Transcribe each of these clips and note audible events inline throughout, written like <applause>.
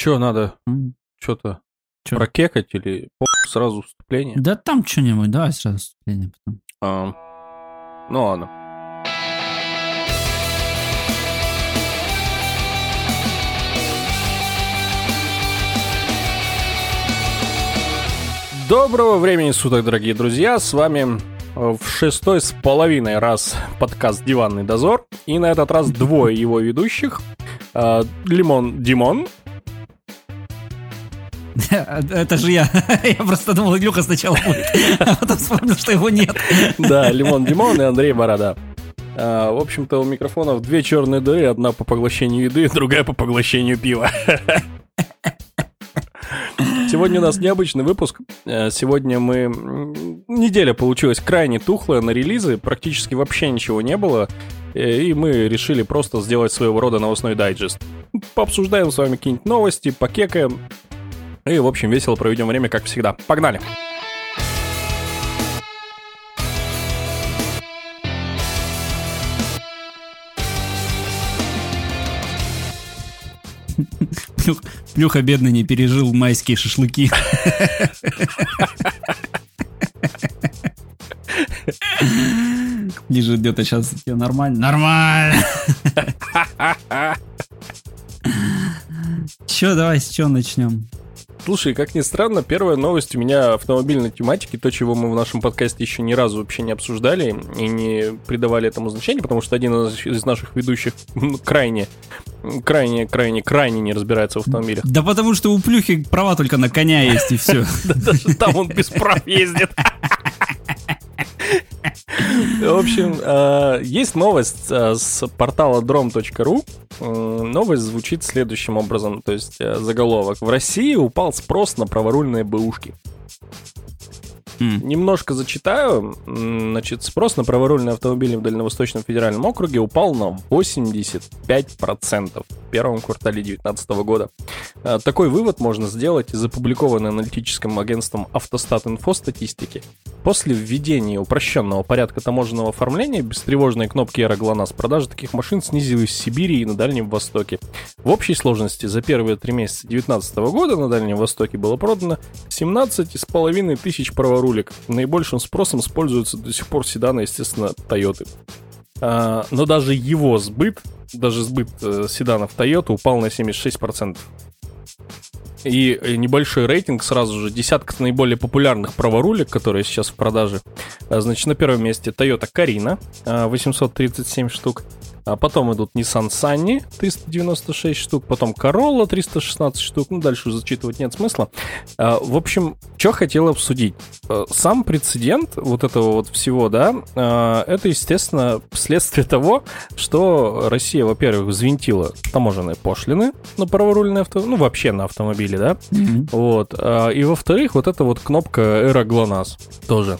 Че надо? Что-то Чё? прокекать или сразу вступление? Да там что-нибудь, давай сразу вступление потом. А, ну ладно. Доброго времени суток, дорогие друзья! С вами э, в шестой с половиной раз подкаст «Диванный дозор». И на этот раз двое его ведущих. Э, Лимон Димон. <laughs> Это же я. <laughs> Я просто думал, Илюха сначала будет, <laughs> а потом вспомнил, что его нет. Да, Лимон Димон и Андрей Борода. А, в общем-то, у микрофонов две черные дыры, одна по поглощению еды, другая по поглощению пива. Сегодня у нас необычный выпуск. Э, Сегодня мы... Неделя получилась крайне тухлая на релизы, практически вообще ничего не было. Э, И мы решили просто сделать своего рода новостной дайджест. Пообсуждаем с вами какие-нибудь новости, покекаем. И, в общем, весело проведем время, как всегда. Погнали! Плюх- Плюха бедный не пережил майские шашлыки. Не ждет, а сейчас тебе нормально. Нормально. Че, давай с чего начнем? Слушай, как ни странно, первая новость у меня автомобильной тематики, то, чего мы в нашем подкасте еще ни разу вообще не обсуждали и не придавали этому значения, потому что один из наших ведущих ну, крайне, крайне, крайне, крайне не разбирается в автомобилях. Да потому что у Плюхи права только на коня есть и все. <laughs> Да даже там он без прав ездит. В общем, э, есть новость э, с портала drom.ru. Э, Новость звучит следующим образом, то есть заголовок. В России упал спрос на праворульные бэушки. Немножко зачитаю. Значит, спрос на праворульные автомобили в Дальневосточном федеральном округе упал на 85% в первом квартале 2019 года. Такой вывод можно сделать из опубликованной аналитическим агентством Автостат Инфо статистики. После введения упрощенного порядка таможенного оформления без тревожной кнопки «Эра ГЛОНАСС» продажи таких машин снизилась в Сибири и на Дальнем Востоке. В общей сложности за первые три месяца 2019 года на Дальнем Востоке было продано 17,5 тысяч праворулек. Наибольшим спросом используются до сих пор седаны, естественно, Тойоты. А, но даже его сбыт, даже сбыт э, седанов Toyota упал на 76%. И э, небольшой рейтинг сразу же, десятка наиболее популярных праворулек, которые сейчас в продаже. А, Значит, на первом месте Toyota Carina, а, 837 штук. А потом идут Nissan Sunny, 396 штук, потом Corolla, 316 штук, ну дальше зачитывать нет смысла. А, В общем, что хотел обсудить. Э, Сам прецедент вот этого вот всего, да, а, это, естественно, следствие того, что Россия, во-первых, взвинтила таможенные пошлины на праворульные авто, ну вообще на автомобили, да, Мгм. вот. а, И во-вторых, вот эта вот кнопка Эра ГЛОНАСС тоже.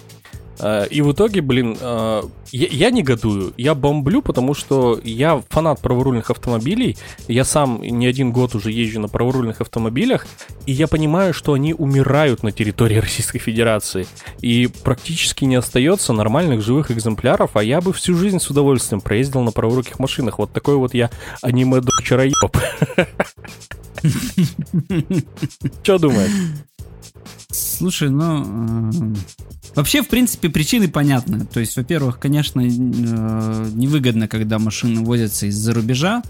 А, И в итоге, блин, а, я, я негодую, я бомблю, потому что я фанат праворульных автомобилей, я сам не один год уже езжу на праворульных автомобилях, и я понимаю, что они умирают на территории <laughs> Российской Федерации, и практически не остается нормальных живых экземпляров, а я бы всю жизнь с удовольствием проездил на праворуких машинах. Вот такой вот я аниме-дочероеб. <laughs> Что думаешь? Слушай, ну... Вообще, в принципе, причины понятны. То есть, во-первых, конечно, э, невыгодно, когда машины возятся из-за рубежа.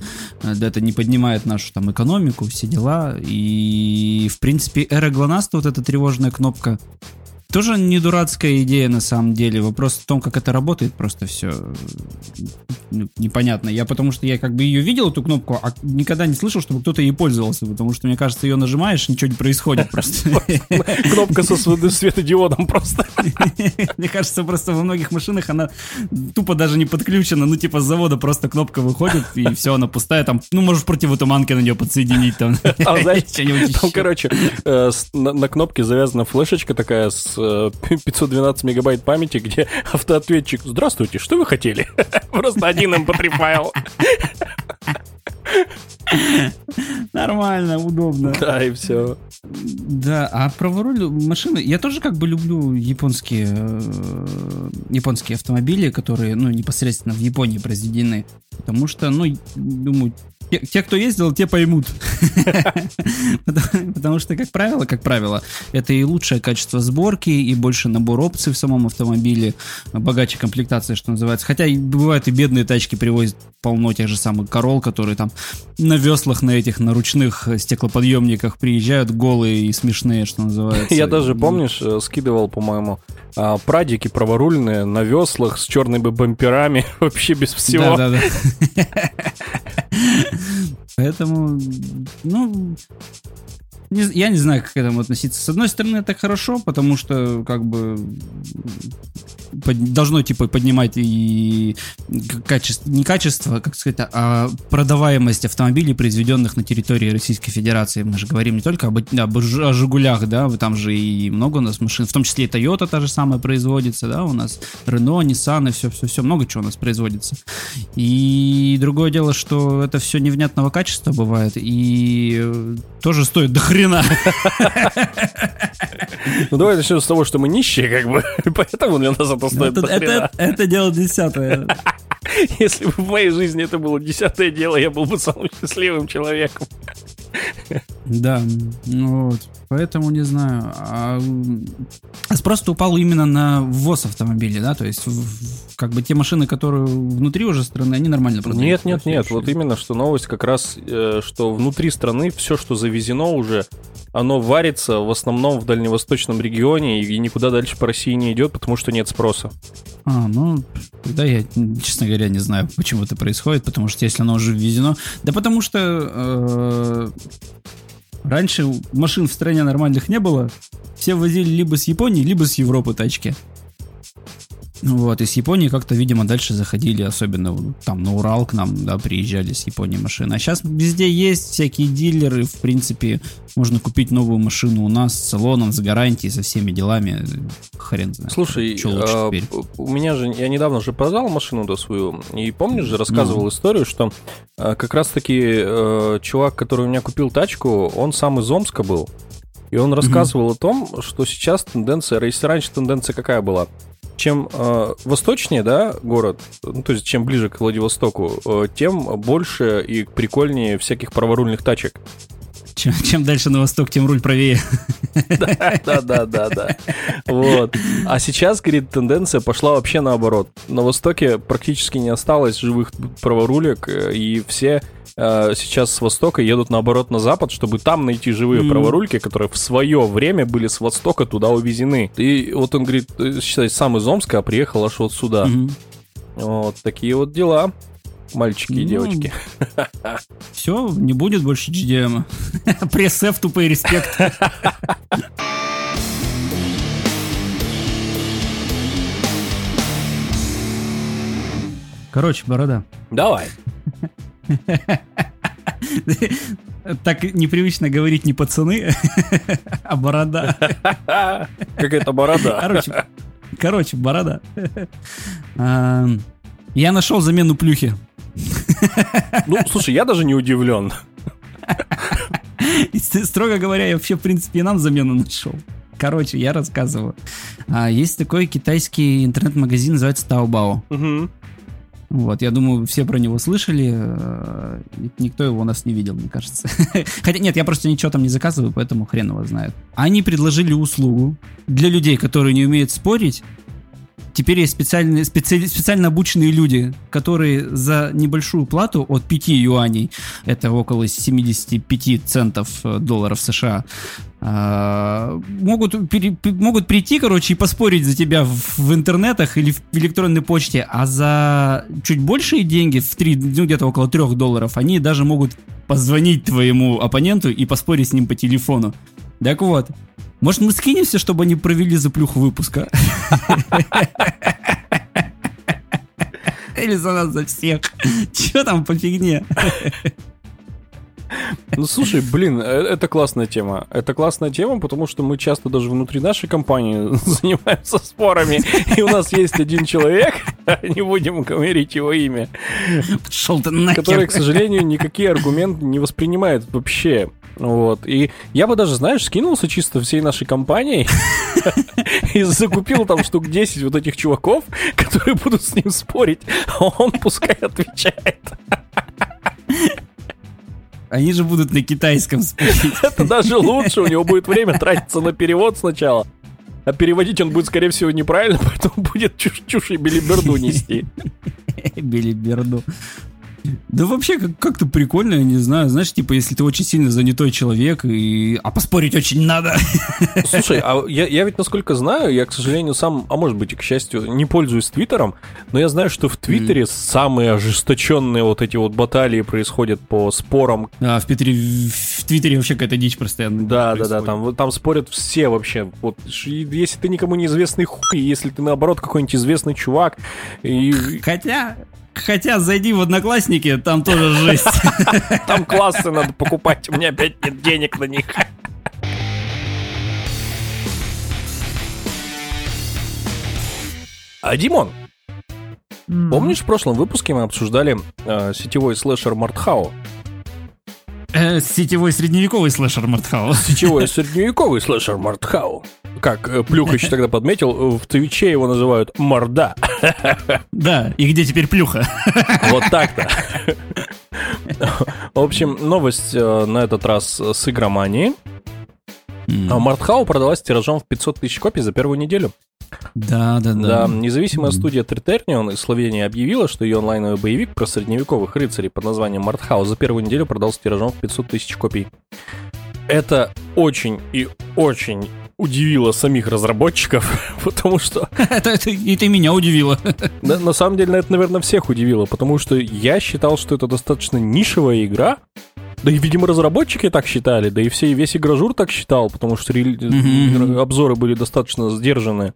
Э, Это не поднимает нашу там экономику, все дела. И, в принципе, эра ГЛОНАСС, вот эта тревожная кнопка, тоже не дурацкая идея на самом деле. Вопрос в том, как это работает, просто все непонятно. Я потому что я как бы ее видел, эту кнопку, а никогда не слышал, чтобы кто-то ей пользовался, потому что, мне кажется, ее нажимаешь, ничего не происходит просто. <laughs> Кнопка со св- светодиодом просто. <laughs> Мне кажется, просто во многих машинах она тупо даже не подключена. Ну, типа, с завода просто кнопка выходит, и все, она пустая. Там, ну, можешь противотуманки на нее подсоединить. Там, <laughs> Что-нибудь Там, короче, э, на, кнопке завязана флешечка такая с <laughs> 512 мегабайт памяти, где <laughs> автоответчик «Здравствуйте, что вы хотели?» <laughs> Просто один mp3 файл. Нормально, удобно. Да, и все. Да, а праворуль машины, я тоже как бы люблю японские э, японские автомобили, которые, ну, непосредственно в Японии произведены, потому что, ну, думаю, те, те, кто ездил, те поймут. <laughs> потому, что, как правило, как правило, это и лучшее качество сборки, и больше набор опций в самом автомобиле, богаче комплектация, что называется. Хотя бывают и бедные тачки привозят полно тех же самых корол, которые там на веслах, на этих, на ручных стеклоподъемниках приезжают голые и смешные, что называется. <laughs> Я даже, помнишь, э, скидывал, по-моему, а, прадики праворульные на веслах с черными бамперами, <laughs> вообще без всего. Да, да, да. Поэтому, ну, не, я не знаю, как к этому относиться. С одной стороны, это хорошо, потому что, как бы, под, должно, типа, поднимать и качество, не качество, как сказать, а продаваемость автомобилей, произведенных на территории Российской Федерации. Мы же говорим не только об, об о «Жигулях», да, там же и много у нас машин, в том числе и Toyota та же самая производится, да, у нас Renault, Nissan и все-все-все, много чего у нас производится. И другое дело, что это все невнятного качества бывает, и тоже стоит до хрена. Ну давай начнем с того, что мы нищие, как бы, <laughs> поэтому для нас это стоит это, это, это дело десятое. <laughs> Если бы в моей жизни это было десятое дело, я был бы самым счастливым человеком. Да, ну вот. Поэтому не знаю. А, а спрос упал именно на ввоз автомобилей, да? То есть, как бы те машины, которые внутри уже страны, они нормально продаются. Нет, нет, нет. Вот именно, что новость как раз, э, что внутри страны все, что завезено уже, оно варится в основном в дальневосточном регионе и никуда дальше по России не идет, потому что нет спроса. А, ну, тогда я, честно говоря, не знаю, почему это происходит, потому что если оно уже ввезено... Да потому что э, раньше машин в стране нормальных не было, все возили либо с Японии, либо с Европы тачки. Вот, из Японии как-то, видимо, дальше заходили, особенно там на Урал к нам, да, приезжали с Японии машины. А сейчас везде есть всякие дилеры, в принципе, можно купить новую машину у нас с салоном, с гарантией, со всеми делами. Хрен знает. Слушай, а, у меня же, я недавно же продал машину до свою, и помнишь же, рассказывал ну. историю, что а, как раз-таки а, чувак, который у меня купил тачку, он сам из Омска был, и он рассказывал mm-hmm. о том, что сейчас тенденция, если раньше тенденция какая была? Чем э, восточнее, да, город, ну, то есть чем ближе к Владивостоку, э, тем больше и прикольнее всяких праворульных тачек. Чем, чем дальше на восток, тем руль правее. Да, да, да, да, да. Вот. А сейчас, говорит, тенденция пошла вообще наоборот. На востоке практически не осталось живых праворулек, э, и все э, сейчас с востока едут наоборот на запад, чтобы там найти живые праворульки, которые в свое время были с востока туда увезены. И вот он говорит, э, считай, сам из Омска, а приехал аж вот сюда. Mm-hmm. Вот такие вот дела. Мальчики ну, и девочки. <laughs> Все, не будет больше GDM. <laughs> Пресс-эф, тупой респект. Короче, борода. Давай. <laughs> Так непривычно говорить не пацаны, а борода. Как это борода? Короче, короче борода. А, я нашел замену плюхи. Ну, слушай, я даже не удивлен. <laughs> Строго говоря, я вообще, в принципе, и нам замену нашел. Короче, я рассказываю. А, есть такой китайский интернет-магазин, называется Taobao. Угу. Вот, я думаю, все про него слышали. Э, никто его у нас не видел, мне кажется. <laughs> Хотя нет, я просто ничего там не заказываю, поэтому хрен его знает. Они предложили услугу для людей, которые не умеют спорить. Теперь есть специальные, специ, специально обученные люди, которые за небольшую плату от 5 юаней, это около 75 центов э, долларов США, а, могут, пере, могут прийти, короче, и поспорить за тебя в, в интернетах или в электронной почте, а за чуть большие деньги, в 3, ну, где-то около 3 долларов, они даже могут позвонить твоему оппоненту и поспорить с ним по телефону. Так вот, может мы скинемся, чтобы они провели заплюху выпуска? Или за нас за всех? Че там по фигне? Ну, слушай, блин, э, это классная тема. Это классная тема, потому что мы часто даже внутри нашей компании <laughs> занимаемся спорами, и у нас есть один человек, <laughs> не будем говорить его имя, Пошел ты нахер. который, к сожалению, никакие аргументы не воспринимает вообще. Вот. И я бы даже, знаешь, скинулся чисто всей нашей компанией <laughs> и закупил там штук 10 вот этих чуваков, которые будут с ним спорить, а он пускай отвечает. Они же будут на китайском спорить. <laughs> Это даже лучше, у него будет время тратиться на перевод сначала. А переводить он будет, скорее всего, неправильно, <laughs> поэтому будет чушь, чушь и билиберду нести. Билиберду. Да вообще как- как-то прикольно, я не знаю. Знаешь, типа, если ты очень сильно занятой человек, и... а поспорить очень надо. <laughs> Слушай, а я, я ведь, насколько знаю, я, к сожалению, сам, а может быть и к счастью, не пользуюсь Твиттером, но я знаю, что в Твиттере самые ожесточенные вот эти вот баталии происходят по спорам. А в Питере, в Твиттере вообще какая-то дичь постоянно. Да, да, да, происходит. там, там спорят все вообще. Вот, если ты никому не известный хуй, если ты наоборот какой-нибудь известный чувак, и Хотя, хотя зайди в Одноклассники, там тоже жесть. <laughs> там классы надо покупать, у меня опять нет денег на них. А, Димон, помнишь, в прошлом выпуске мы обсуждали э, сетевой слэшер Мартхау? Э, Сетевой средневековый слэшер Мартхаус. Сетевой <laughs> средневековый слэшер Мартхау. Как э, Плюх еще тогда подметил, в Твиче его называют Морда. <laughs> Да, и где теперь плюха? Вот так-то. В общем, новость э, на этот раз с игромании. Мартхау продалась тиражом в 500 тысяч копий за первую неделю. Да, да, Да, да. независимая студия Трiterнион из Словении объявила, что ее онлайновый боевик про средневековых рыцарей под названием Мартхау за первую неделю продался тиражом в 500 тысяч копий. Это очень и очень удивило самих разработчиков, <laughs> потому что <laughs> Это, и ты меня удивило. <laughs> На самом деле, это, наверное, всех удивило, потому что я считал, что это достаточно нишевая игра. Да и, видимо, разработчики так считали, да и все, весь игражур так считал, потому что обзоры были достаточно сдержаны.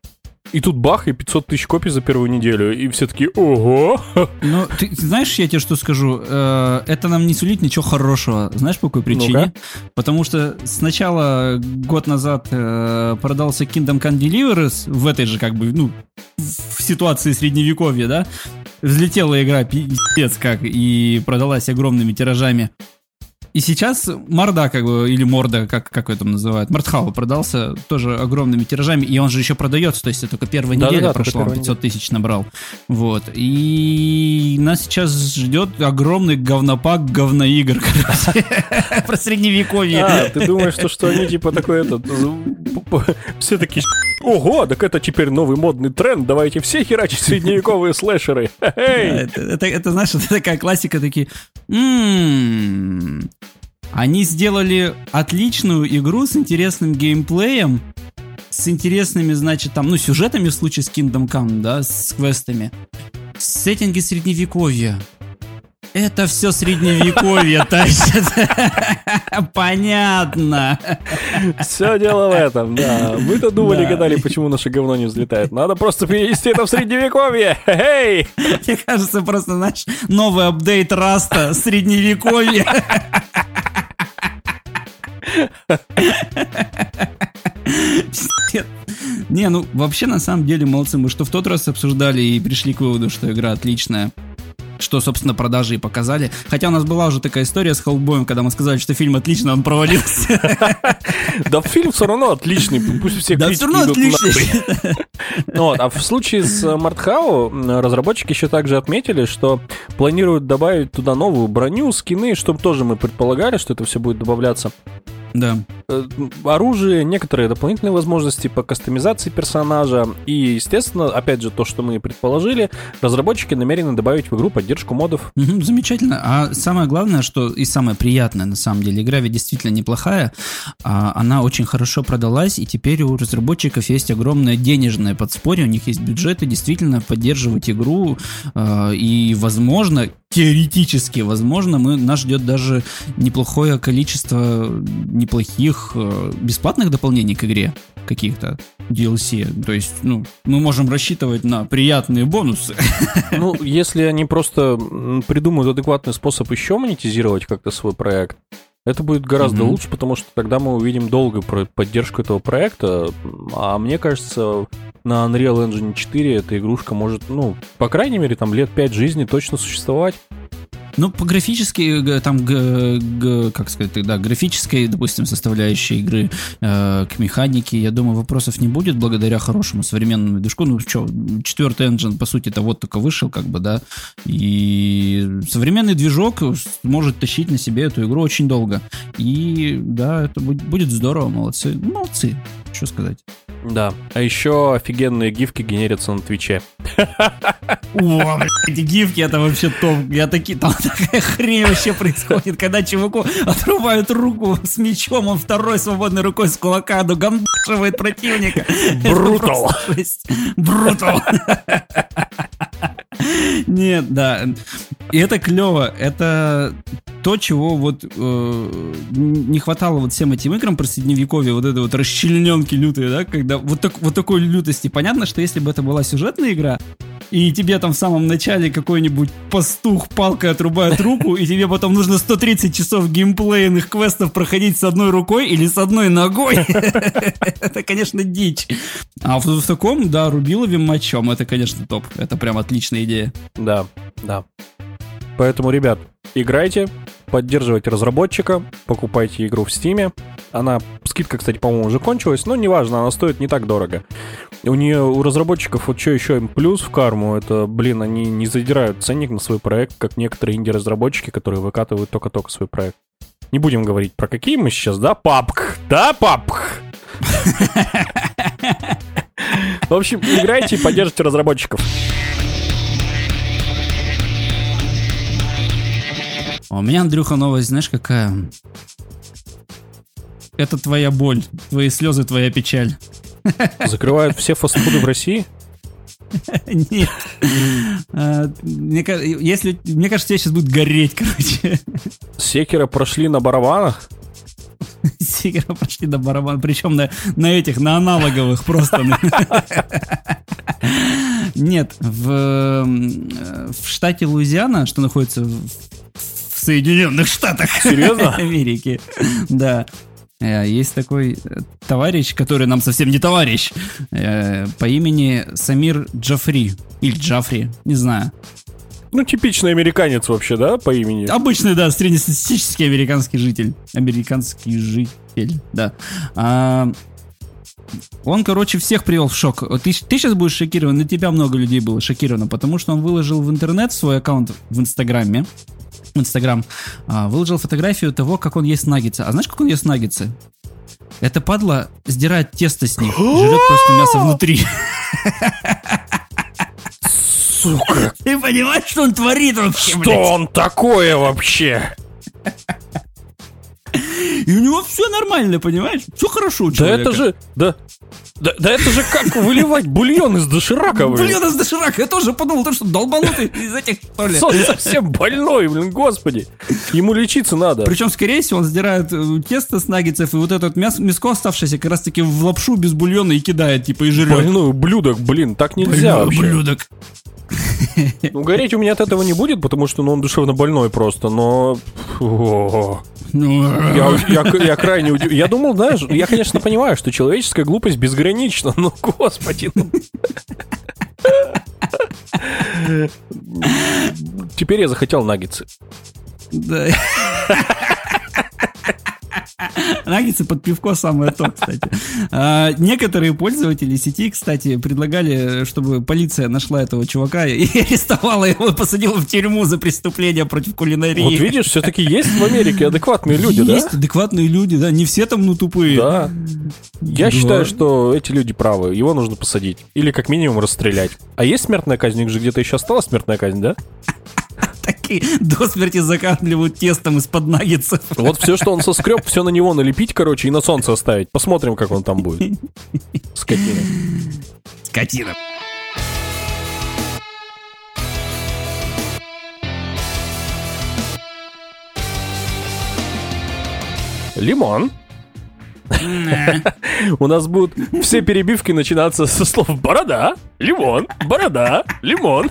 И тут бах, и 500 тысяч копий за первую неделю, и все таки ого! Ну, ты знаешь, я тебе что скажу? Э, Это нам не сулит ничего хорошего. Знаешь, по какой причине? Потому что сначала год назад э, продался Kingdom Come Deliverance в этой же, как бы, ну, в ситуации средневековья, да? Взлетела игра пиздец как, и продалась огромными тиражами. И сейчас Морда, как бы, или Морда, как, как там называют, Мортхау продался тоже огромными тиражами, и он же еще продается, то есть это только первая Да-да-да, неделя только прошла, он первая 500 тысяч набрал. Вот. И нас сейчас ждет огромный говнопак говноигр, <laughs> про средневековье. А, ты думаешь, что, что они типа такой этот... Все такие... Ого, так это теперь новый модный тренд, давайте все херачить средневековые слэшеры. <laughs> Да! Это, это, это, знаешь, это такая классика, такие... «М, Они сделали отличную игру с интересным геймплеем, с интересными, значит, там, ну, сюжетами в случае с Kingdom Come, да, с квестами. Сеттинги средневековья. Это все средневековье <laughs> тащит. <laughs> Понятно. Все дело в этом, да. Мы-то думали, Да. гадали, почему наше говно не взлетает. Надо просто перенести это в средневековье. Эй! Мне кажется, просто, знаешь, новый апдейт Раста, средневековье. Не, ну вообще на самом деле молодцы. Мы что в тот раз обсуждали и пришли к выводу, что игра отличная. Что, собственно, продажи и показали. Хотя у нас была уже такая история с Холбоем, когда мы сказали, что фильм отличный, он провалился. Да фильм все равно отличный, пусть все Да все равно отличный. Ну Вот, а в случае с Мартхау разработчики еще также отметили, что планируют добавить туда новую броню, скины, чтобы тоже мы предполагали, что это все будет добавляться. Да. Э, оружие, некоторые дополнительные возможности по кастомизации персонажа. И, естественно, опять же, то, что мы предположили, разработчики намерены добавить в игру поддержку модов. Замечательно. А самое главное, что и самое приятное на самом деле, игра ведь действительно неплохая, а она очень хорошо продалась, и теперь у разработчиков есть огромное денежное подспорье, у них есть бюджеты действительно поддерживать игру, а, и возможно, теоретически, возможно, мы, нас ждет даже неплохое количество неплохих э, бесплатных дополнений к игре каких-то DLC. То есть, ну, мы можем рассчитывать на приятные бонусы. <laughs> Ну, если они просто придумают адекватный способ еще монетизировать как-то свой проект, это будет гораздо Мгм. лучше, потому что тогда мы увидим долго про поддержку этого проекта. А мне кажется, на Unreal Engine 4 эта игрушка может, ну, по крайней мере, там лет 5 жизни точно существовать. Ну, по графически, там, г- г- как сказать, да, графической, допустим, составляющей игры э, к механике, я думаю, вопросов не будет благодаря хорошему современному движку. Ну, что, четвертый engine, по сути-то, вот только вышел, как бы, да, и современный движок может тащить на себе эту игру очень долго. И, да, это будет, здорово, молодцы. Молодцы, что сказать. Да. А еще офигенные гифки генерятся на Твиче. <laughs> О, блядь, эти гифки, это вообще топ. Я такие, там <laughs> такая хрень вообще происходит, когда чуваку отрубают руку с мечом, он второй свободной рукой с кулака догандашивает противника. Это Брутал. <laughs> Брутал. Нет, да. И это клево. Это то, чего вот э, не хватало вот всем этим играм про средневековье, вот это вот расчлененки лютые, да, когда вот, так, вот такой лютости. Понятно, что если бы это была сюжетная игра, и тебе там в самом начале какой-нибудь пастух палкой отрубает руку, и тебе потом нужно 130 часов геймплейных квестов проходить с одной рукой или с одной ногой. <laughs> Это, конечно, дичь. А в, таком, да, рубиловым мочом, это, конечно, топ. Это прям отличная идея. Да, да. Поэтому, ребят, играйте, поддерживайте разработчика, покупайте игру в Стиме. Она, скидка, кстати, по-моему, уже кончилась, но неважно, она стоит не так дорого. У нее, у разработчиков, вот что еще им плюс в карму, это, блин, они не задирают ценник на свой проект, как некоторые инди-разработчики, которые выкатывают только-только свой проект. Не будем говорить про какие мы сейчас, да, папк? Да, папк? В общем, играйте и поддержите разработчиков. У меня, Андрюха, новость, знаешь, какая? Это твоя боль, твои слезы, твоя печаль. Закрывают все фастфуды в России? Нет. А, Мне если, мне кажется, тебе сейчас будет гореть, короче. Секера прошли на барабанах? Сигара пошли на барабан, причем на, на этих, на аналоговых просто. Нет, в, э, в штате Луизиана, что находится в, Соединенных Штатах Серьезно? Америки, да, есть такой э, товарищ, который нам совсем не товарищ, э, по имени Самир Джафри, или Джафри, не знаю. Ну, типичный американец вообще, да, по имени? Обычный, да, среднестатистический американский житель. Американский житель, да. А, он, короче, всех привел в шок. Ты, ты сейчас будешь шокирован, на тебя много людей было шокировано, потому что он выложил в интернет свой аккаунт в Инстаграме. В Инстаграм. а, выложил фотографию того, как он ест наггетсы. А знаешь, как он ест наггетсы? Это падла сдирает тесто с них, <gasps> жрет просто мясо внутри. Сука, Ты понимаешь, что он творит вообще, что блядь? он такое вообще? И у него все нормально, понимаешь? Все хорошо у Да это же, да, да, да это же как выливать бульон из доширака. Блин, из доширака. Я тоже подумал, ты что, долбанутый из этих, что ли? Он совсем больной, блин, господи. Ему лечиться надо. Причем, скорее всего, он сдирает э, тесто с наггетсов и вот это вот мясо, мяско оставшееся как раз-таки в лапшу без бульона и кидает, типа, и жрет. Больной ублюдок, блин, так нельзя Больной ублюдок. Ну, гореть у меня от этого не будет, потому что ну, он душевно больной просто, но... Фу. Ну, Я, я- я крайне удив- Я думал, знаешь, я, конечно, понимаю, что человеческая глупость безгранична, но, господи, ну... Теперь я захотел наггетсы. Да. <laughs> Наггетсы под пивко самое то, кстати. А, некоторые пользователи сети, кстати, предлагали, чтобы полиция нашла этого чувака и <laughs> арестовала его посадила в тюрьму за преступление против кулинарии. Вот видишь, все-таки есть в Америке адекватные люди, Есть да? адекватные люди, да, не все там, ну, тупые. Да. Я Да. считаю, что эти люди правы. Его нужно посадить. Или как минимум расстрелять. А есть смертная казнь? У них же где-то еще осталась смертная казнь, да? <laughs> <laughs> Такие до смерти закармливают тестом из-под наггетсов. Вот все, что он соскреб, все на него налепить, короче, и на солнце оставить. Посмотрим, как он там будет. <laughs> Скотина. Скотина. Лимон. У нас будут все перебивки начинаться со слов «борода», «лимон», «борода», «лимон».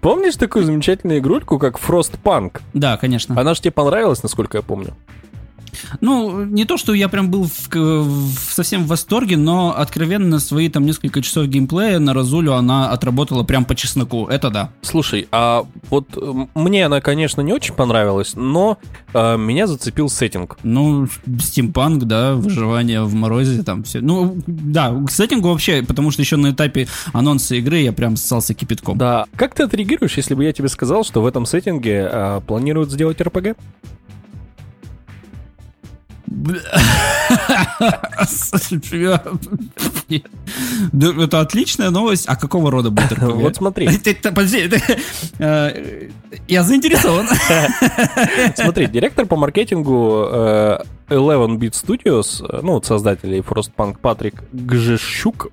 Помнишь такую замечательную игрульку, как Frostpunk? Да, конечно. Она же тебе понравилась, насколько я помню. Ну, не то, что я прям был в, в, совсем в восторге, но откровенно свои там несколько часов геймплея на Разулю она отработала прям по чесноку. Это да. Слушай, а вот мне она, конечно, не очень понравилась, но э, меня зацепил сеттинг. Ну, стимпанк, да, выживание в морозе, там все. Ну, да, к сеттингу вообще, потому что еще на этапе анонса игры я прям ссался кипятком. Да. Как ты отреагируешь, если бы я тебе сказал, что в этом сеттинге э, планируют сделать РПГ? <laughs> Это отличная новость. А какого рода будет РПГ? <laughs> Вот смотри. <laughs> Э, я заинтересован. Смотри, директор по маркетингу 11-Bit э, Studios, э, ну, создателей Frostpunk Патрик Гжещук,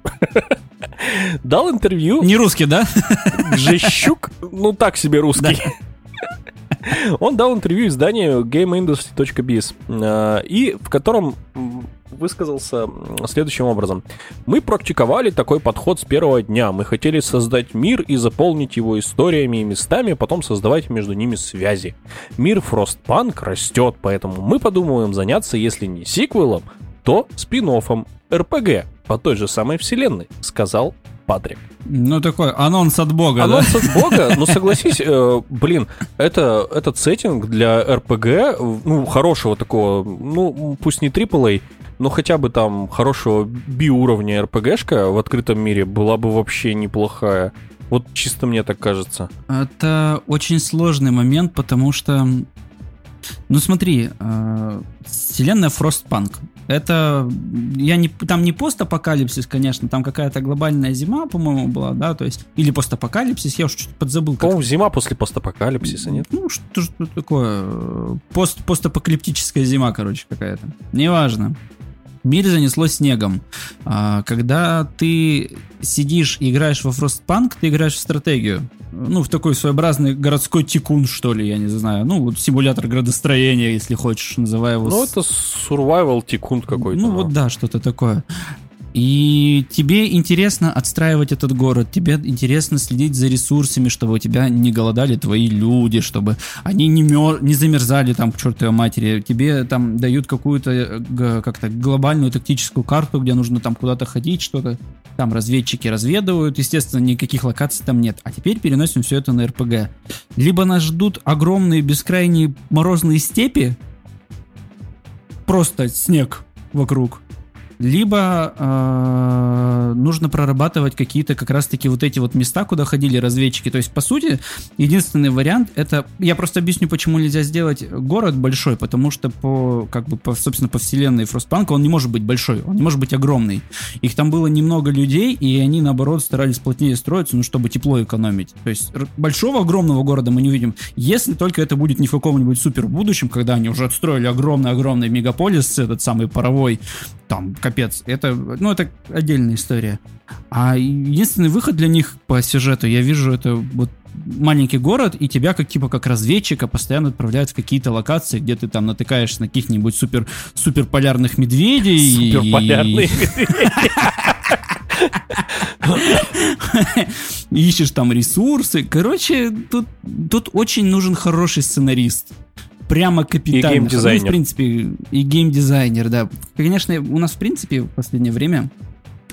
дал интервью. Не русский, да? Гжещук, ну так себе русский. <laughs> Он дал интервью изданию GameIndustry.biz, э, и в котором высказался следующим образом. Мы практиковали такой подход с первого дня. Мы хотели создать мир и заполнить его историями и местами, а потом создавать между ними связи. Мир Frostpunk растет, поэтому мы подумываем заняться, если не сиквелом, то спин РПГ по той же самой вселенной, сказал Патрик. Ну, такой анонс от бога, Анонс да? от бога, ну, <laughs> согласись, э, блин, это, этот сеттинг для РПГ, ну, хорошего такого, ну, пусть не AAA, но хотя бы там хорошего би-уровня РПГшка в открытом мире была бы вообще неплохая. Вот чисто мне так кажется. Это очень сложный момент, потому что ну смотри, э, вселенная Frostpunk. Это я не там не постапокалипсис, конечно, там какая-то глобальная зима, по-моему, была, да, то есть или постапокалипсис, я уж что-то подзабыл. По-моему, зима после постапокалипсиса, нет? Ну что, что такое? Пост постапокалиптическая зима, короче, какая-то. Неважно мир занесло снегом. А, когда ты сидишь и играешь во Frostpunk, ты играешь в стратегию. Ну, в такой своеобразный городской тикун, что ли, я не знаю. Ну, вот симулятор градостроения, если хочешь, называй его. Ну, это survival тикун какой-то. Ну, вот да, что-то такое. И тебе интересно отстраивать этот город, тебе интересно следить за ресурсами, чтобы у тебя не голодали твои люди, чтобы они не, мер... не замерзали там к чертовой матери. Тебе там дают какую-то э, как-то глобальную тактическую карту, где нужно там куда-то ходить, что-то. Там разведчики разведывают, естественно, никаких локаций там нет. А теперь переносим все это на РПГ. Либо нас ждут огромные бескрайние морозные степи, просто снег вокруг, либо э, нужно прорабатывать какие-то как раз-таки вот эти вот места, куда ходили разведчики. То есть, по сути, единственный вариант это... Я просто объясню, почему нельзя сделать город большой, потому что по, как бы, по, собственно, по вселенной Фростпанка он не может быть большой, он не может быть огромный. Их там было немного людей, и они, наоборот, старались плотнее строиться, ну, чтобы тепло экономить. То есть, большого огромного города мы не видим, если только это будет не в каком-нибудь супер будущем, когда они уже отстроили огромный-огромный мегаполис, этот самый паровой, там, капец. Это, ну, это отдельная история. А единственный выход для них по сюжету, я вижу, это вот маленький город, и тебя как типа как разведчика постоянно отправляют в какие-то локации, где ты там натыкаешься на каких-нибудь супер супер полярных медведей. Суперполярные <laughs> и... медведи. Ищешь там ресурсы. Короче, тут, тут очень нужен хороший сценарист прямо капитально. И геймдизайнер. Ну, в принципе, и геймдизайнер, да. Конечно, у нас, в принципе, в последнее время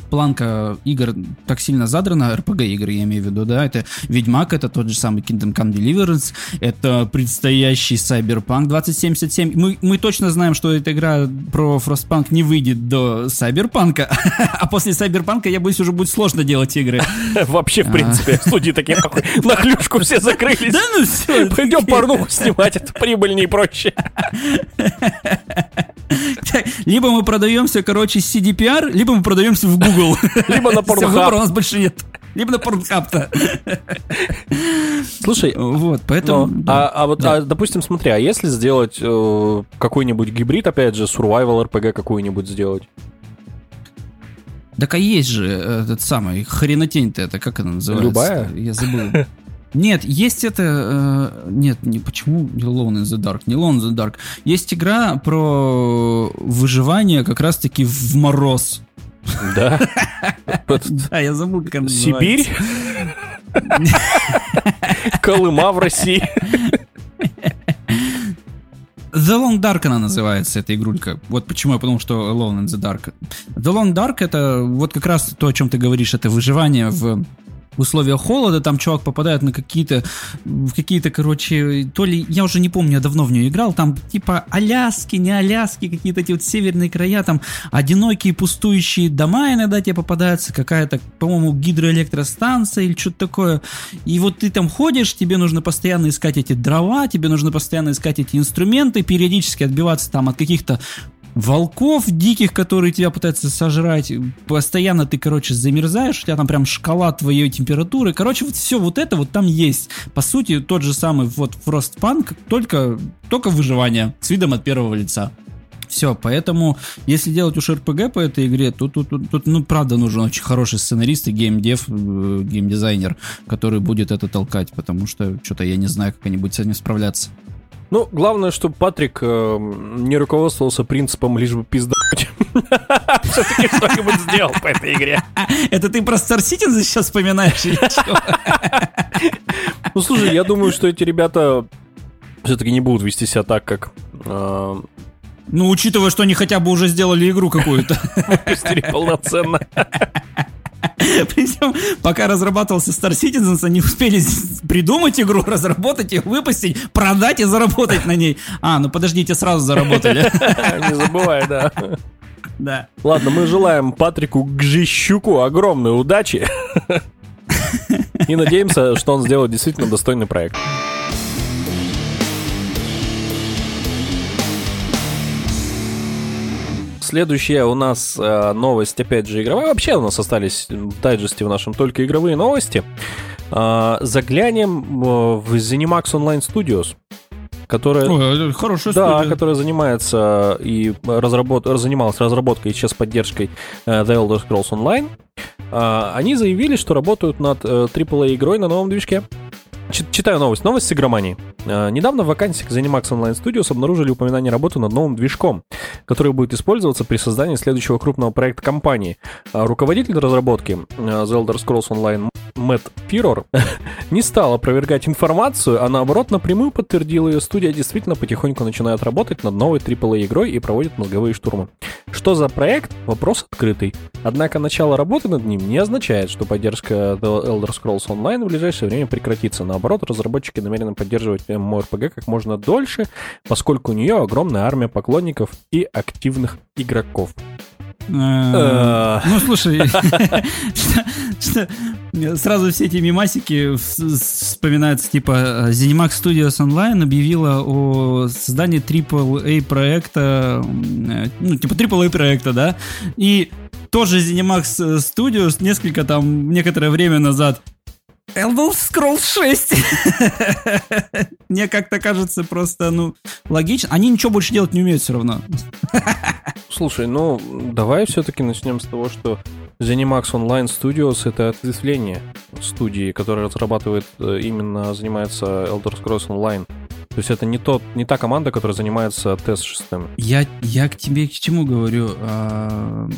планка игр так сильно задрана, RPG игры я имею в виду, да, это Ведьмак, это тот же самый Kingdom Come Deliverance, это предстоящий Cyberpunk 2077. Мы, мы точно знаем, что эта игра про Frostpunk не выйдет до Cyberpunk, <laughs> а после Cyberpunk, я боюсь, уже будет сложно делать игры. <laughs> Вообще, в принципе, студии такие, на хлюшку все закрылись. Да ну все. <laughs> Пойдем порнуху снимать, это прибыльнее и проще. Либо мы продаемся, короче, CDPR, либо мы продаемся в Google. Либо на Pornhub. Выбора у нас больше нет. Либо на Pornhub-то. Слушай, вот, поэтому... Ну, да. а, а вот, да. а, допустим, смотри, а если сделать э, какой-нибудь гибрид, опять же, survival RPG какую-нибудь сделать? Так а есть же этот самый хренотень-то, это как она называется? Любая? Я забыл. Нет, есть это... Э, нет, не почему Alone in the Dark? Не Alone in the Dark. Есть игра про выживание как раз-таки в мороз. Да? Да, я забыл, как она Сибирь? Колыма в России. The Long Dark она называется, эта игрулька. Вот почему я подумал, что Alone in the Dark. The Long Dark это вот как раз то, о чем ты говоришь, это выживание в в условиях холода, там чувак попадает на какие-то, в какие-то, короче, то ли, я уже не помню, я давно в нее играл, там типа Аляски, не Аляски, какие-то эти вот северные края, там одинокие пустующие дома иногда тебе попадаются, какая-то, по-моему, гидроэлектростанция или что-то такое, и вот ты там ходишь, тебе нужно постоянно искать эти дрова, тебе нужно постоянно искать эти инструменты, периодически отбиваться там от каких-то волков диких, которые тебя пытаются сожрать. Постоянно ты, короче, замерзаешь, у тебя там прям шкала твоей температуры. Короче, вот все вот это вот там есть. По сути, тот же самый вот Frostpunk, только, только выживание с видом от первого лица. Все, поэтому, если делать уж РПГ по этой игре, тут, тут, тут, ну, правда, нужен очень хороший сценарист и геймдев, э, геймдизайнер, который будет это толкать, потому что что-то я не знаю, как они будут с этим справляться. Ну, главное, чтобы Патрик э, не руководствовался принципом лишь бы пиздать. <laughs> Все-таки что-нибудь сделал по этой игре. Это ты про Star Citizen сейчас вспоминаешь или что? Ну, слушай, я думаю, что эти ребята все-таки не будут вести себя так, как... Э, ну, учитывая, что они хотя бы уже сделали игру какую-то. <laughs> Выпустили полноценно. <laughs> Причем, пока разрабатывался Star Citizens, они успели придумать игру, <laughs> разработать ее, выпустить, продать и заработать на ней. А, ну подождите, сразу заработали. <laughs> Не забывай, да. Да. Ладно, мы желаем Патрику Гжищуку огромной удачи. И надеемся, что он сделает действительно достойный проект. Следующая у нас э, новость, опять же, игровая. Вообще у нас остались в дайджесте в нашем только игровые новости. Э, заглянем в Zenimax Online Studios которая, Ой, хорошая да, студия. которая занимается и разработ, занималась разработкой и сейчас поддержкой э, The Elder Scrolls Online. Э, они заявили, что работают над э, AAA игрой на новом движке. Читаю новость. Новость с игромании. Э, недавно в вакансии к ZeniMax Online Studios обнаружили упоминание работы над новым движком, который будет использоваться при создании следующего крупного проекта компании. Э, руководитель разработки э, The Elder Scrolls Online Мэтт Пирор <laughs> не стал опровергать информацию, а наоборот напрямую подтвердил ее. Студия действительно потихоньку начинает работать над новой AAA игрой и проводит мозговые штурмы. Что за проект? Вопрос открытый. Однако начало работы над ним не означает, что поддержка The Elder Scrolls Online в ближайшее время прекратится. Наоборот, разработчики намерены поддерживать MMORPG как можно дольше, поскольку у нее огромная армия поклонников и активных игроков. Э, ну, слушай, <laughs> сразу все эти мимасики вспоминаются, типа, Zenimax Studios Online объявила о создании AAA проекта, э, ну, типа AAA проекта, да, и тоже Zenimax Studios несколько там, некоторое время назад Elder Scrolls 6. <laughs> Мне как-то кажется просто, ну, логично. Они ничего больше делать не умеют все равно. <laughs> Слушай, ну, давай все-таки начнем с того, что ZeniMax Online Studios — это ответвление студии, которая разрабатывает, э, именно занимается Elder Scrolls Online. То есть это не, тот, не та команда, которая занимается тест шестым. Я, я к тебе к чему говорю? А,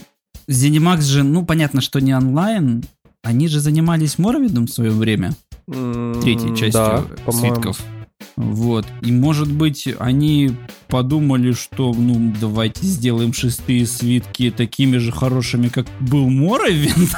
ZeniMax же, ну, понятно, что не онлайн, они же занимались Моровидом в свое время. Третьей частью да, свитков. Вот. И может быть, они подумали, что ну давайте сделаем шестые свитки такими же хорошими, как был Моровин.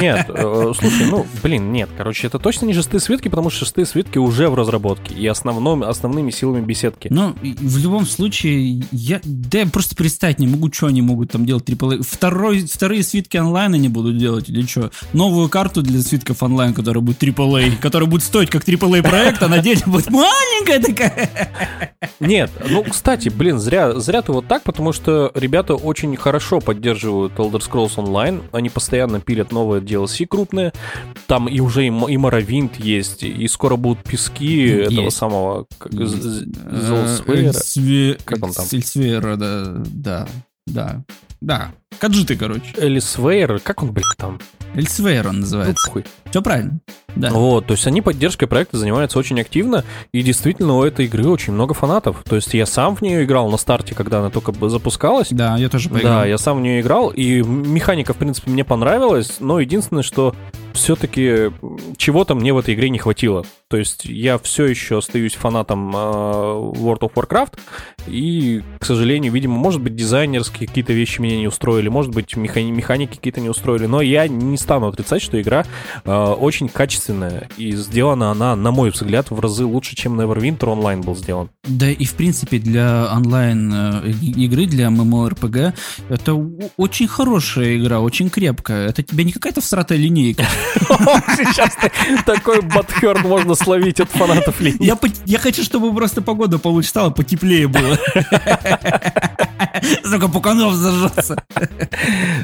Нет, э, слушай, ну, блин, нет, короче, это точно не шестые свитки, потому что шестые свитки уже в разработке и основном, основными силами беседки. Ну, в любом случае, я, да я просто представить не могу, что они могут там делать AAA. Второй, вторые свитки онлайн они будут делать или что? Новую карту для свитков онлайн, которая будет AAA, которая будет стоить как AAA проект, а на деле будет маленькая такая. Нет, ну, кстати, блин, зря, зря ты вот так, потому что ребята очень хорошо поддерживают Elder Scrolls Online. Они постоянно пилят новые DLC крупные. Там и уже и, и Morrowind есть, и скоро будут пески есть. этого самого Зелсвейра. Как он там? Зельсвейра, да, да, да. Да, Каджиты, короче. Элисвейр, как он, блядь, там? Эльсвейр он называется. Ну, Все правильно. Да. Вот, то есть они поддержкой проекта занимаются очень активно, и действительно у этой игры очень много фанатов. То есть я сам в нее играл на старте, когда она только запускалась. Да, я тоже поиграл. Да, я сам в нее играл, и механика, в принципе, мне понравилась, но единственное, что все-таки чего-то мне в этой игре не хватило. То есть я все еще остаюсь фанатом э, World of Warcraft, и, к сожалению, видимо, может быть, дизайнерские какие-то вещи меня не устроили, может быть, механи- механики какие-то не устроили, но я не стану отрицать, что игра э, очень качественная, и сделана она, на мой взгляд, в разы лучше, чем Neverwinter онлайн был сделан. Да и, в принципе, для онлайн э, игры, для MMORPG, это очень хорошая игра, очень крепкая. Это тебе не какая-то всратая линейка. <laughs> Сейчас такой батхерд можно словить от фанатов линейки. Я, я хочу, чтобы просто погода получше стала, потеплее было. <laughs> Сука, пуканов зажжется.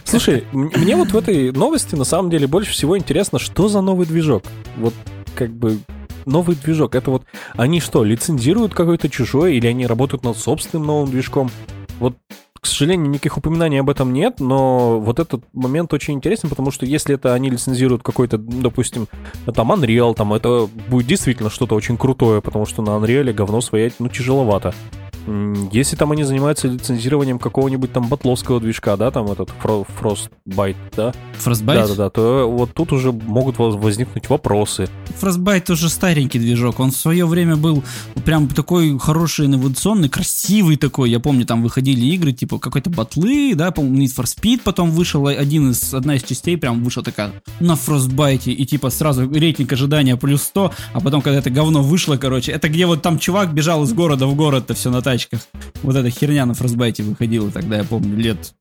Слушай, мне вот в этой новости на самом деле больше всего интересно, что за новый движок. Вот как бы новый движок. Это вот они что, лицензируют какой-то чужой или они работают над собственным новым движком? Вот к сожалению, никаких упоминаний об этом нет, но вот этот момент очень интересен, потому что если это они лицензируют какой-то, допустим, там Unreal, там это будет действительно что-то очень крутое, потому что на Unreal говно своять, ну, тяжеловато. Если там они занимаются лицензированием какого-нибудь там батловского движка, да, там этот Frostbite, да? Frostbite? Да-да-да, то вот тут уже могут возникнуть вопросы. Frostbite уже старенький движок, он в свое время был прям такой хороший, инновационный, красивый такой, я помню, там выходили игры, типа какой-то батлы, да, по-моему, Need for Speed потом вышел, один из, одна из частей прям вышла такая на Frostbite, и типа сразу рейтинг ожидания плюс 100, а потом, когда это говно вышло, короче, это где вот там чувак бежал из города в город-то все на тачках. Вот эта херня на фростбайте выходила тогда, я помню, лет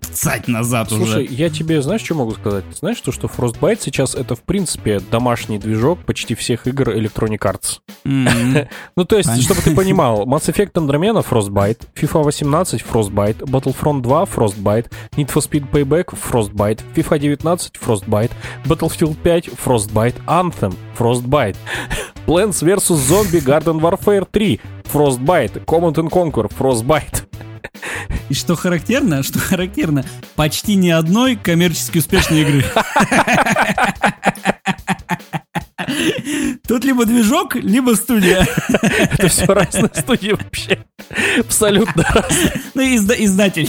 20 назад Слушай, уже. Слушай, я тебе, знаешь, что могу сказать? Знаешь, то, что Frostbite сейчас это, в принципе, домашний движок почти всех игр Electronic Arts. Mm-hmm. ну, то есть, чтобы ты понимал, Mass Effect Andromeda Frostbite, FIFA 18 Frostbite, Battlefront 2 Frostbite, Need for Speed Payback Frostbite, FIFA 19 Frostbite, Battlefield 5 Frostbite, Anthem Frostbite, Plants vs. Zombie Garden Warfare 3 Frostbite, Command and Conquer Frostbite. И что характерно, что характерно, почти ни одной коммерчески успешной игры. <laughs> Тут либо движок, либо студия. <laughs> Это все разные студии вообще. Абсолютно разные. Ну, изда- издатель,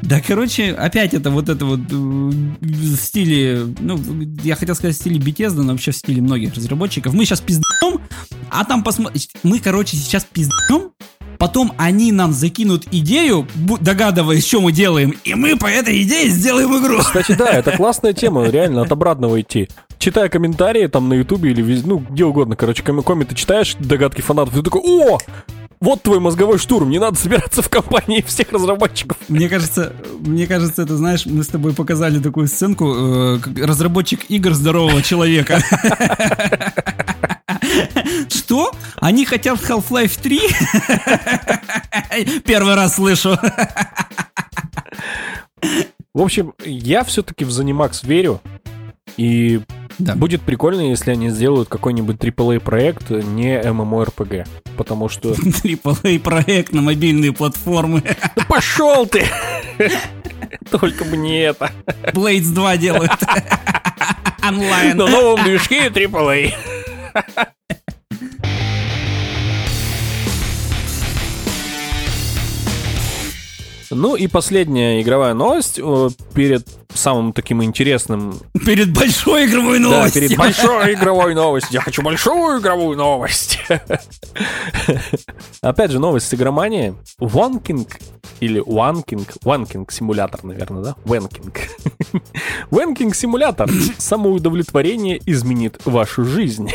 да. Короче, опять это вот это вот э, в стиле, ну, я хотел сказать в стиле Bethesda, но вообще в стиле многих разработчиков. Мы сейчас пиздаем, а там посмотрим. Мы, короче, сейчас пиздаем, потом они нам закинут идею, догадываясь, что мы делаем, и мы по этой идее сделаем игру. Кстати, да, это классная тема, реально от обратного идти. Читая комментарии там на ютубе или ну где угодно, короче, комменты читаешь, догадки фанатов, ты такой, о, вот твой мозговой штурм, не надо собираться в компании всех разработчиков. Мне кажется, мне кажется, это, знаешь, мы с тобой показали такую сценку, э, разработчик игр здорового человека. Что? Они хотят Half-Life 3? Первый раз слышу. В общем, я все-таки в Zenimax верю. И да. будет прикольно, если они сделают какой-нибудь AAA проект, не MMORPG. Потому что... <laughs> AAA проект на мобильные платформы. Да пошел ты! Только бы не это. Blades 2 делают. <laughs> Онлайн. На новом движке AAA. Ну и последняя игровая новость перед самым таким интересным... Перед большой игровой новостью. Да, перед большой игровой новостью. Я хочу большую игровую новость. Опять же, новость с игромании. Wanking или Wanking, Wanking симулятор, наверное, да? Wanking. Wanking симулятор. Самоудовлетворение изменит вашу жизнь.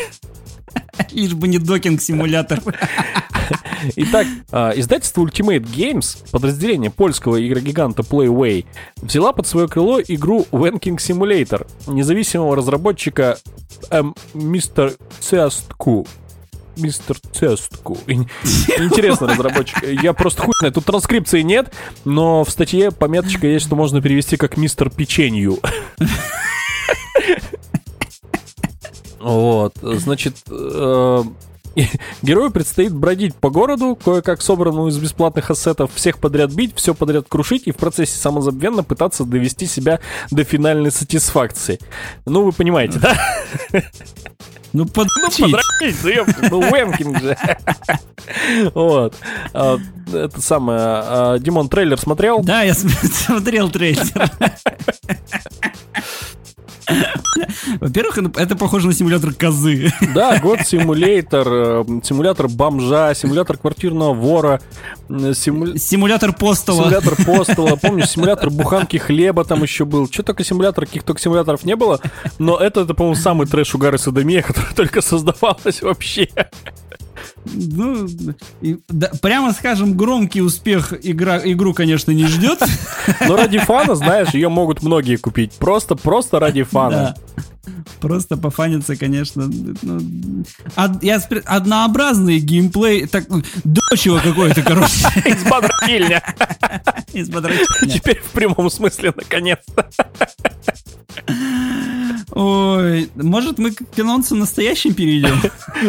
<laughs> Лишь бы не докинг-симулятор. <laughs> Итак, а, издательство Ultimate Games, подразделение польского игрогиганта Playway, взяла под свое крыло игру Wanking Simulator независимого разработчика эм, Мистер Цестку. Мистер Цестку. <laughs> Интересно, разработчик. Я просто хуй знаю. Тут транскрипции нет, но в статье пометочка есть, что можно перевести как Мистер Печенью. Вот, значит, э, <laughs> герою предстоит бродить по городу, кое-как собранному из бесплатных ассетов, всех подряд бить, все подряд крушить и в процессе самозабвенно пытаться довести себя до финальной сатисфакции. Ну, вы понимаете, да? <laughs> Ну. Ну, подрочить, ну, вемкинг же. <laughs> Вот. А, это самое... А, Димон, трейлер смотрел? Да, я смотрел трейлер. Во-первых, это- похоже на симулятор козы. Да, год симулятор, э, симулятор бомжа, симулятор квартирного вора, э, симу- Симулятор постола. Симулятор постола, помнишь, симулятор буханки хлеба там еще был. Что только симулятор, каких только симуляторов не было. Но это, это по-моему, самый трэш угар и садомия, <laughs> который только создавалась вообще. Ну, и, да, прямо скажем, громкий успех игра, игру, конечно, не ждет. Но ради фана, знаешь, ее могут многие купить. Просто, просто ради фана. Да. Просто пофаниться, конечно. ну, од- я спр- однообразный геймплей, так, дочего какое-то, короче, Из бодрокильня. из подрачения. Теперь в прямом смысле, наконец-то. Ой, может мы к анонсу настоящим перейдем?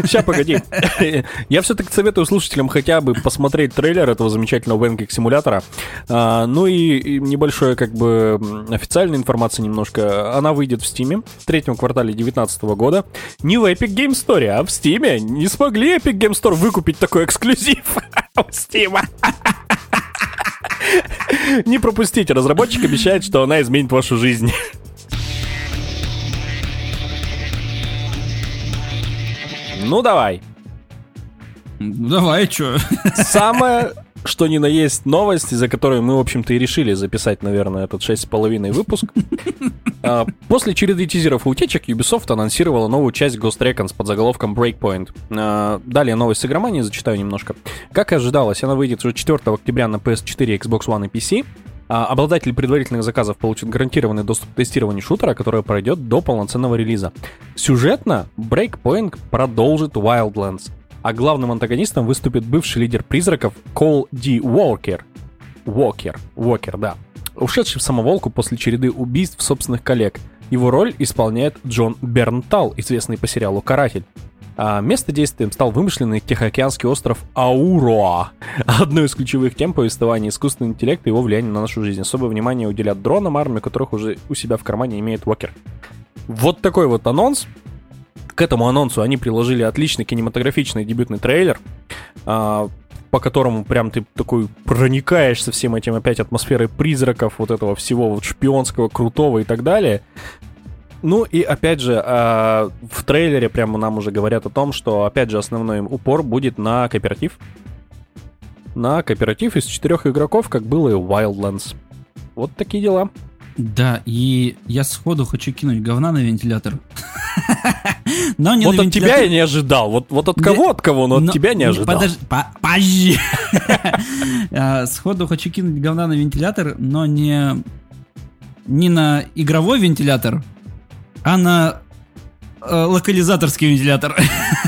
Сейчас, погоди. <laughs> Я все-таки советую слушателям хотя бы посмотреть трейлер этого замечательного Венгик симулятора. А, ну и, небольшое, как бы, официальная информация немножко. Она выйдет в Стиме в третьем квартале 2019 года. Не в Epic Game Store, а в Стиме. Не смогли Epic Game Store выкупить такой эксклюзив <laughs> у Стима. Не пропустите, разработчик обещает, что она изменит вашу жизнь. Ну давай. Давай, чё? Самое, что ни на есть новость, из-за которой мы, в общем-то, и решили записать, наверное, этот 6,5 выпуск. <laughs> А, После череды тизеров и утечек Ubisoft анонсировала новую часть Ghost Recon с подзаголовком Breakpoint. А, Далее новость с игромании, зачитаю немножко. Как и ожидалось, она выйдет уже 4 октября на PS4, Xbox One и PC. А, Обладатель предварительных заказов получит гарантированный доступ к тестированию шутера, который пройдет до полноценного релиза. Сюжетно Breakpoint продолжит Wildlands, а главным антагонистом выступит бывший лидер призраков Кол Ди Уокер. Уокер, Уокер, да. Ушедший в самоволку после череды убийств собственных коллег. Его роль исполняет Джон Бернтал, известный по сериалу «Каратель». А место действия стал вымышленный Тихоокеанский остров Ауроа. <laughs> Одной из ключевых тем повествования искусственный интеллект и его влияние на нашу жизнь. Особое внимание уделят дронам, армии которых уже у себя в кармане имеет Уокер. Вот такой вот анонс. К этому анонсу они приложили отличный кинематографичный дебютный трейлер, а, по которому прям ты такой проникаешься всем этим опять атмосферой призраков, вот этого всего вот шпионского, крутого и так далее. Ну и опять же, а, в трейлере прямо нам уже говорят о том, что опять же основной упор будет на кооператив. На кооператив из четырех игроков, как было и Wildlands. Вот такие дела. Да, и я сходу хочу кинуть говна на вентилятор. <laughs> Но не вот от тебя вентилятор. я не ожидал. Вот, вот от кого, от кого, но от Но- тебя не ожидал. Подожди, по- подожди. <laughs> А, Сходу хочу кинуть говна на вентилятор, но не, не на игровой вентилятор, а на локализаторский вентилятор.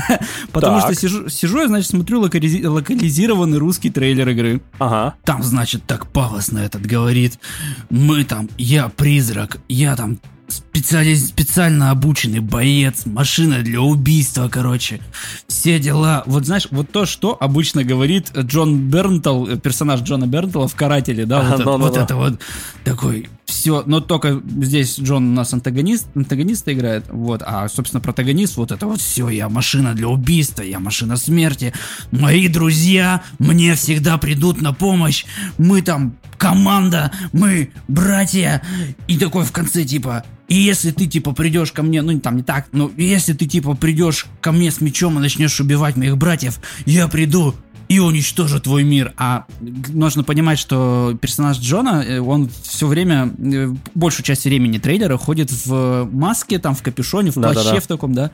<laughs> Потому Так. что сижу, сижу я, значит, смотрю локализи- локализированный русский трейлер игры. Ага. Там, значит, так пафосно этот говорит. Мы там, я призрак, я там специалист, специально обученный боец, машина для убийства, короче. Все дела. Вот знаешь, вот то, что обычно говорит Джон Бернтал, э, персонаж Джона Бернтала в «Карателе», да, Ага, вот, это, ну-ну-ну. вот это вот такой все, но только здесь Джон у нас антагонист, антагониста играет, вот, а, собственно, протагонист, вот это вот все, я машина для убийства, я машина смерти, мои друзья мне всегда придут на помощь, мы там команда, мы братья, и такой в конце типа, и если ты типа придешь ко мне, ну там не так, но если ты типа придешь ко мне с мечом и начнешь убивать моих братьев, я приду и уничтожу твой мир. А нужно понимать, что персонаж Джона, э, он все время, э, большую часть времени трейлера ходит в маске, там, в капюшоне, в плаще Да-да-да. в таком, да.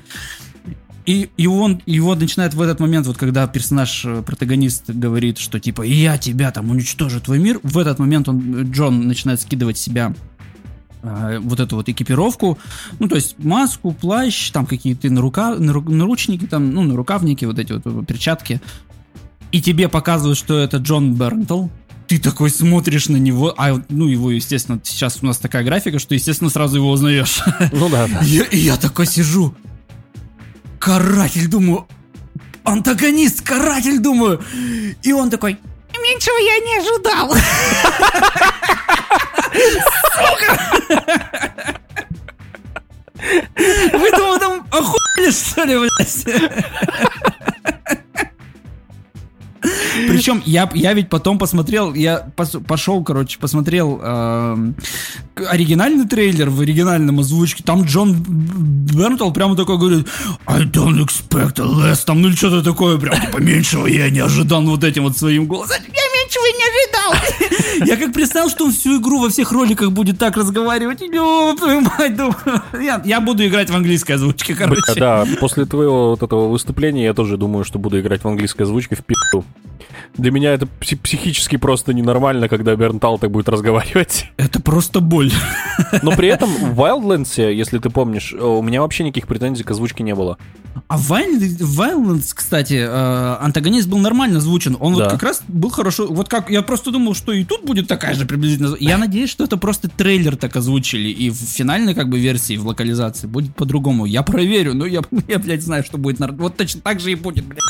И, и он его начинает в этот момент, вот когда персонаж, э, протагонист говорит, что типа я тебя там уничтожу твой мир, в этот момент он, Джон начинает скидывать себя вот эту вот экипировку, ну, то есть маску, плащ, там какие-то нарука, нару- наручники, там, ну, нарукавники, вот эти вот перчатки, и тебе показывают, что это Джон Бернтл, ты такой смотришь на него, а, ну, его, естественно, сейчас у нас такая графика, что, естественно, сразу его узнаешь. Ну да, да. И я, и я такой сижу, каратель, думаю, антагонист, каратель, думаю, и он такой, меньшего я не ожидал. Сука! Вы думали, там охуели, что ли, блядь? Причем я, я ведь потом посмотрел, я пошел, короче, посмотрел э, оригинальный трейлер в оригинальном озвучке. Там Джон Бернтл прямо такой говорит, I don't expect less, там, ну или что-то такое, прям, типа, меньшего я не ожидал вот этим вот своим голосом. Я меньшего не ожидал. Я как представил, что он всю игру во всех роликах будет так разговаривать. Твою мать, думаю. Я, я буду играть в английской озвучке, короче. Бля, да, после твоего вот этого выступления я тоже думаю, что буду играть в английской озвучке в пи***у. Для меня это пси- психически просто ненормально, когда Бернтал так будет разговаривать. Это просто боль. Но при этом в Wildlands, если ты помнишь, у меня вообще никаких претензий к озвучке не было. А в Violence, кстати, э, антагонист был нормально озвучен. Он Да. вот как раз был хорошо. Вот как я просто думал, что и тут будет такая же приблизительно. Я надеюсь, что это просто трейлер так озвучили. И в финальной как бы версии, в локализации будет по-другому. Я проверю, но я, <laughs> я блядь, знаю, что будет. Вот точно так же и будет, блядь.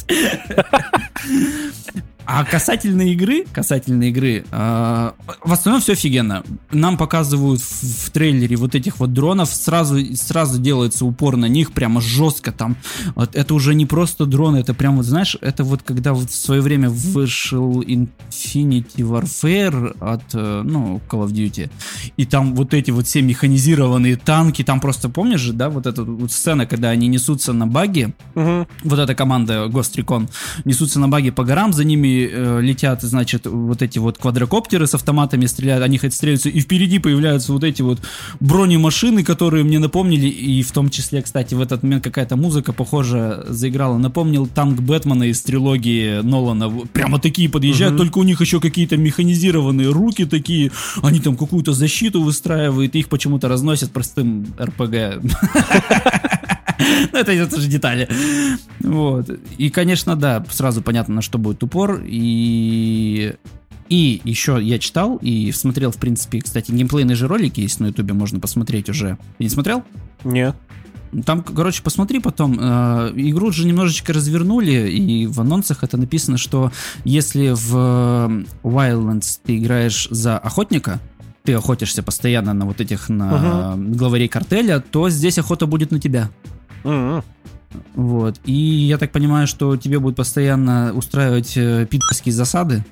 А касательно игры, касательно игры, э, в основном все офигенно. Нам показывают в, в трейлере вот этих вот дронов, сразу, сразу делается упор на них, прямо жестко там. Вот это уже не просто дроны, это прям вот, знаешь, это вот когда вот в свое время вышел Infinity Warfare от, э, ну, Call of Duty, и там вот эти вот все механизированные танки, там просто, помнишь же, да, вот эта вот сцена, когда они несутся на баги, вот эта команда Ghost Recon. Несутся на баги по горам, за ними э, летят, значит, вот эти вот квадрокоптеры с автоматами стреляют, они хоть стреляются, и впереди появляются вот эти вот бронемашины, которые мне напомнили, и в том числе, кстати, в этот момент какая-то музыка, похоже, заиграла, напомнил танк Бэтмена из трилогии Нолана, прямо такие подъезжают, Мгм. только у них еще какие-то механизированные руки такие, они там какую-то защиту выстраивают, и их почему-то разносят простым РПГ. <laughs> <laughs> Ну, это, это же детали. Вот. И, конечно, да, сразу понятно, на что будет упор. И... И еще я читал и смотрел, в принципе, кстати, геймплейные же ролики есть на ютубе, можно посмотреть уже. Ты не смотрел? Нет. Там, короче, посмотри потом. э, игру же немножечко развернули, и в анонсах это написано, что если в э, Wildlands ты играешь за охотника, ты охотишься постоянно на вот этих на главарей картеля, то здесь охота будет на тебя. М-м. Вот. И я так понимаю, что тебе будут постоянно устраивать э, питерские засады.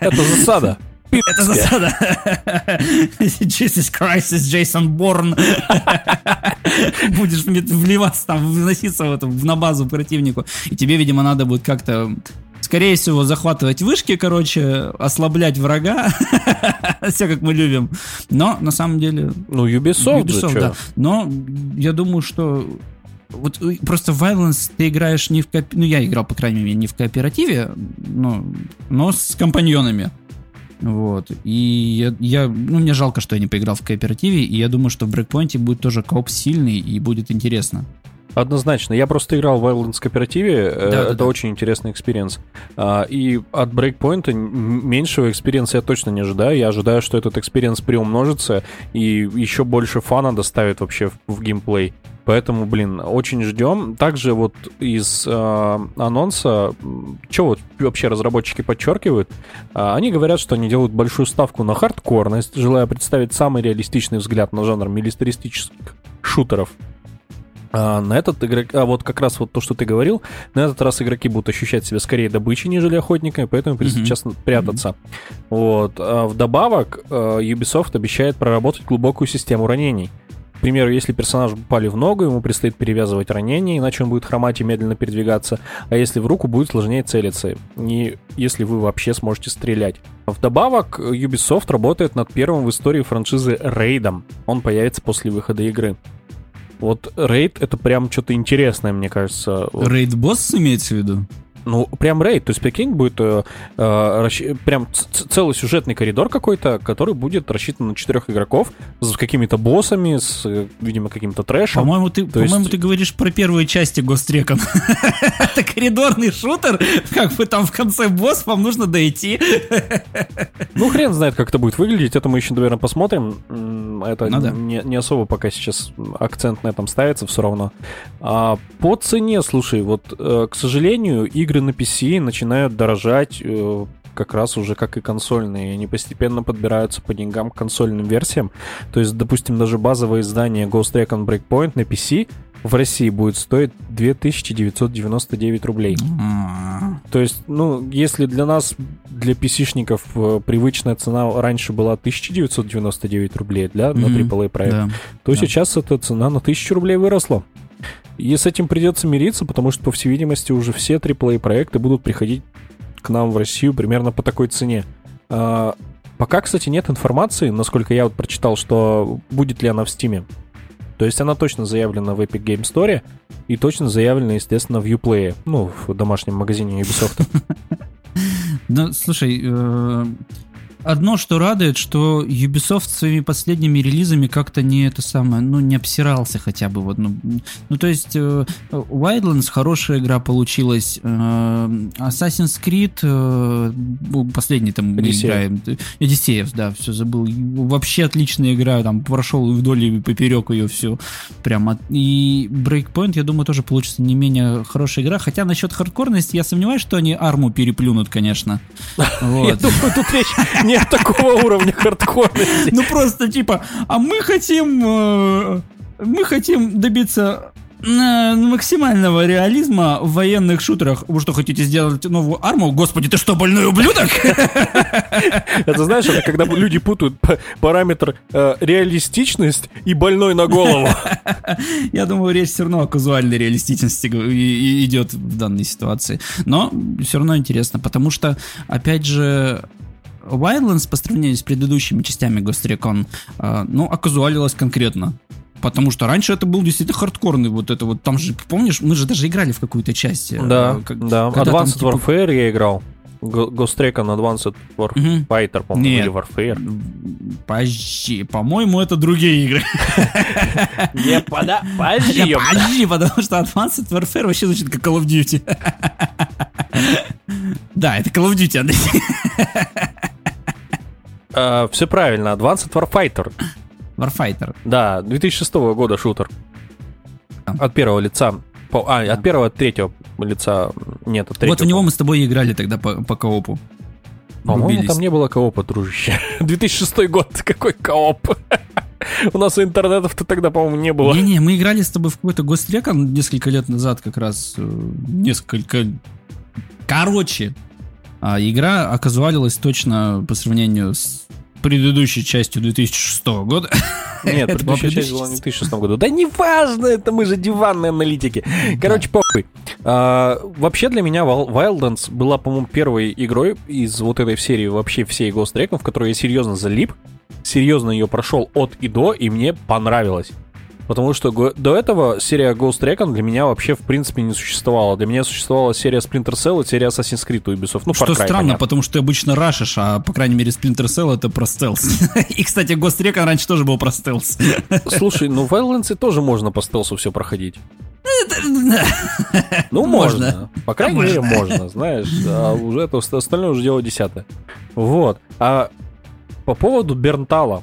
Это засада. Это засада. <laughs> Jesus Christ, Джейсон Борн. <laughs> Будешь вливаться там, вноситься в, эту, на базу противнику. И тебе, видимо, надо будет как-то Скорее всего, захватывать вышки, короче, ослаблять врага. <laughs> Все как мы любим. Но на самом деле Ну, Ubisoft, Ubisoft, да. Но я думаю, что вот э, просто в Wildlands ты играешь не в кооп... Ну, я играл, по крайней мере, не в кооперативе, но, но с компаньонами. Вот. И я, я- ну, мне жалко, что я не поиграл в кооперативе, и я думаю, что в Breakpoint будет тоже кооп сильный, и будет интересно. Однозначно. Я просто играл в Wildlands кооперативе. э, Да, да, это да. очень интересный experience. А, И от Breakpoint меньшего experience а я точно не ожидаю. Я ожидаю, что этот experience приумножится и еще больше фана доставит вообще в геймплей. Поэтому, блин, очень ждем. Также вот из э, анонса, что вот вообще разработчики подчеркивают, А, они говорят, что они делают большую ставку на хардкорность, желая представить самый реалистичный взгляд на жанр милитаристических шутеров. А, на этот игрок, а вот как раз вот то, что ты говорил, на этот раз игроки будут ощущать себя скорее добычей, нежели охотниками, поэтому придется Мгм. честно прятаться. Вот. А вдобавок, э, Ubisoft обещает проработать глубокую систему ранений. Примеру, если персонаж упали в ногу, ему предстоит перевязывать ранение, иначе он будет хромать и медленно передвигаться, а если в руку, будет сложнее целиться, и если вы вообще сможете стрелять. Вдобавок, Ubisoft работает над первым в истории франшизы рейдом. Он появится после выхода игры. Вот рейд это прям что-то интересное, мне кажется. Вот. Рейд-босс имеется в виду? Ну, прям рейд. То есть, прикинь, будет э, э, расщ- прям целый сюжетный коридор какой-то, который будет рассчитан на четырех игроков с какими-то боссами, с, видимо, каким-то трэшем. По-моему, ты, То есть- по-моему, ты говоришь про первые части Гострекон. <laughs> Это коридорный шутер, как бы там в конце босс, вам нужно дойти. Ну, хрен знает, как это будет выглядеть. Это мы еще, наверное, посмотрим. Это Ну да. не, не особо пока сейчас акцент на этом ставится все равно. А по цене, слушай, вот, э, к сожалению, игры на PC начинают дорожать э, как раз уже как и консольные. Они постепенно подбираются по деньгам к консольным версиям. То есть, допустим, даже базовое издание Ghost Recon Breakpoint на PC в России будет стоить 2999 рублей. То есть, ну, если для нас, для PC-шников, э, привычная цена раньше была 1999 рублей для, на AAA проект, да. то да. сейчас эта цена на 1000 рублей выросла. И с этим придется мириться, потому что, по всей видимости, уже все AAA проекты будут приходить к нам в Россию примерно по такой цене. А, пока, кстати, нет информации, насколько я вот прочитал, что будет ли она в Стиме. То есть она точно заявлена в Epic Game Store и точно заявлена, естественно, в Uplay, ну, в домашнем магазине Ubisoft. <laughs> Ну, слушай, э, одно, что радует, что Ubisoft своими последними релизами как-то не это самое, ну, не обсирался хотя бы. Вот, ну, ну, то есть, э, Wildlands хорошая игра получилась. э, Assassin's Creed, э, ну, последний там мы играем. Одиссеев, да, все забыл. Вообще отличная игра, там прошел и вдоль и поперек ее все. Прямо. И Breakpoint, я думаю, тоже получится не менее хорошая игра. Хотя насчет хардкорности я сомневаюсь, что они арму переплюнут, конечно. <laughs> Я Вот. думаю, тут речь <laughs> не о такого уровня хардкорности. Ну просто типа, а мы хотим, э, мы хотим добиться э, максимального реализма в военных шутерах. Вы что, хотите сделать новую арму? Господи, ты что, больной ублюдок? Это знаешь, это когда люди путают параметр э, реалистичность и больной на голову. Я думаю, речь все равно о казуальной реалистичности идет в данной ситуации. Но все равно интересно, потому что, опять же, Wildlands по сравнению с предыдущими частями Ghost Recon, э, ну, оказуалилась конкретно. Потому что раньше это был действительно хардкорный вот это вот. Там же, помнишь, мы же даже играли в какую-то часть. э, Да, как- да. когда там, Advanced типа, Warfare я играл. Ghost Recon Advanced. Warfighter, по-моему, Нет. или Warfare. Подожди, по-моему, это другие игры. <laughs> Не пода... <laughs> Не, Подожди, потому что Advanced Warfare вообще звучит как Call of Duty. <laughs> Да, это Call of Duty, Андрей. Все правильно, Advanced Warfighter. Warfighter. Да, 2006 года шутер. От первого лица. По- А, от первого от третьего лица. Нет, от третьего. Вот у него мы с тобой играли тогда по, по коопу. По-моему, там не было коопа, дружище. <laughs> 2006 год, <laughs> какой кооп? <laughs> У нас интернетов-то тогда, по-моему, не было. Не-не, мы играли с тобой в какой-то Recon несколько лет назад как раз. э, Несколько... Короче, а, игра оказуалилась точно по сравнению с предыдущей частью 2006 года. Нет, предыдущая часть была не в 2006 году. Да неважно, это мы же диванные аналитики. Короче, похуй. А, Вообще для меня Wild- Wildlands была, по-моему, первой игрой из вот этой серии вообще всей Ghost Recon, в которой я серьезно залип, серьезно ее прошел от и до, и мне понравилось. Потому что до этого серия Ghost Recon для меня вообще в принципе не существовала. Для меня существовала серия Splinter Cell и серия Assassin's Creed у Ubisoft. Ну, Что Cry, странно, понятно. потому что ты обычно рашишь, а по крайней мере Splinter Cell это про стелс. <laughs> И, кстати, Ghost Recon раньше тоже был про стелс. <laughs> Слушай, ну в Wildlands тоже можно по стелсу все проходить. Ну, Можно. можно. По крайней мере, можно, знаешь. А уже это ост- остальное уже дело десятое. Вот. А по поводу Бернтала.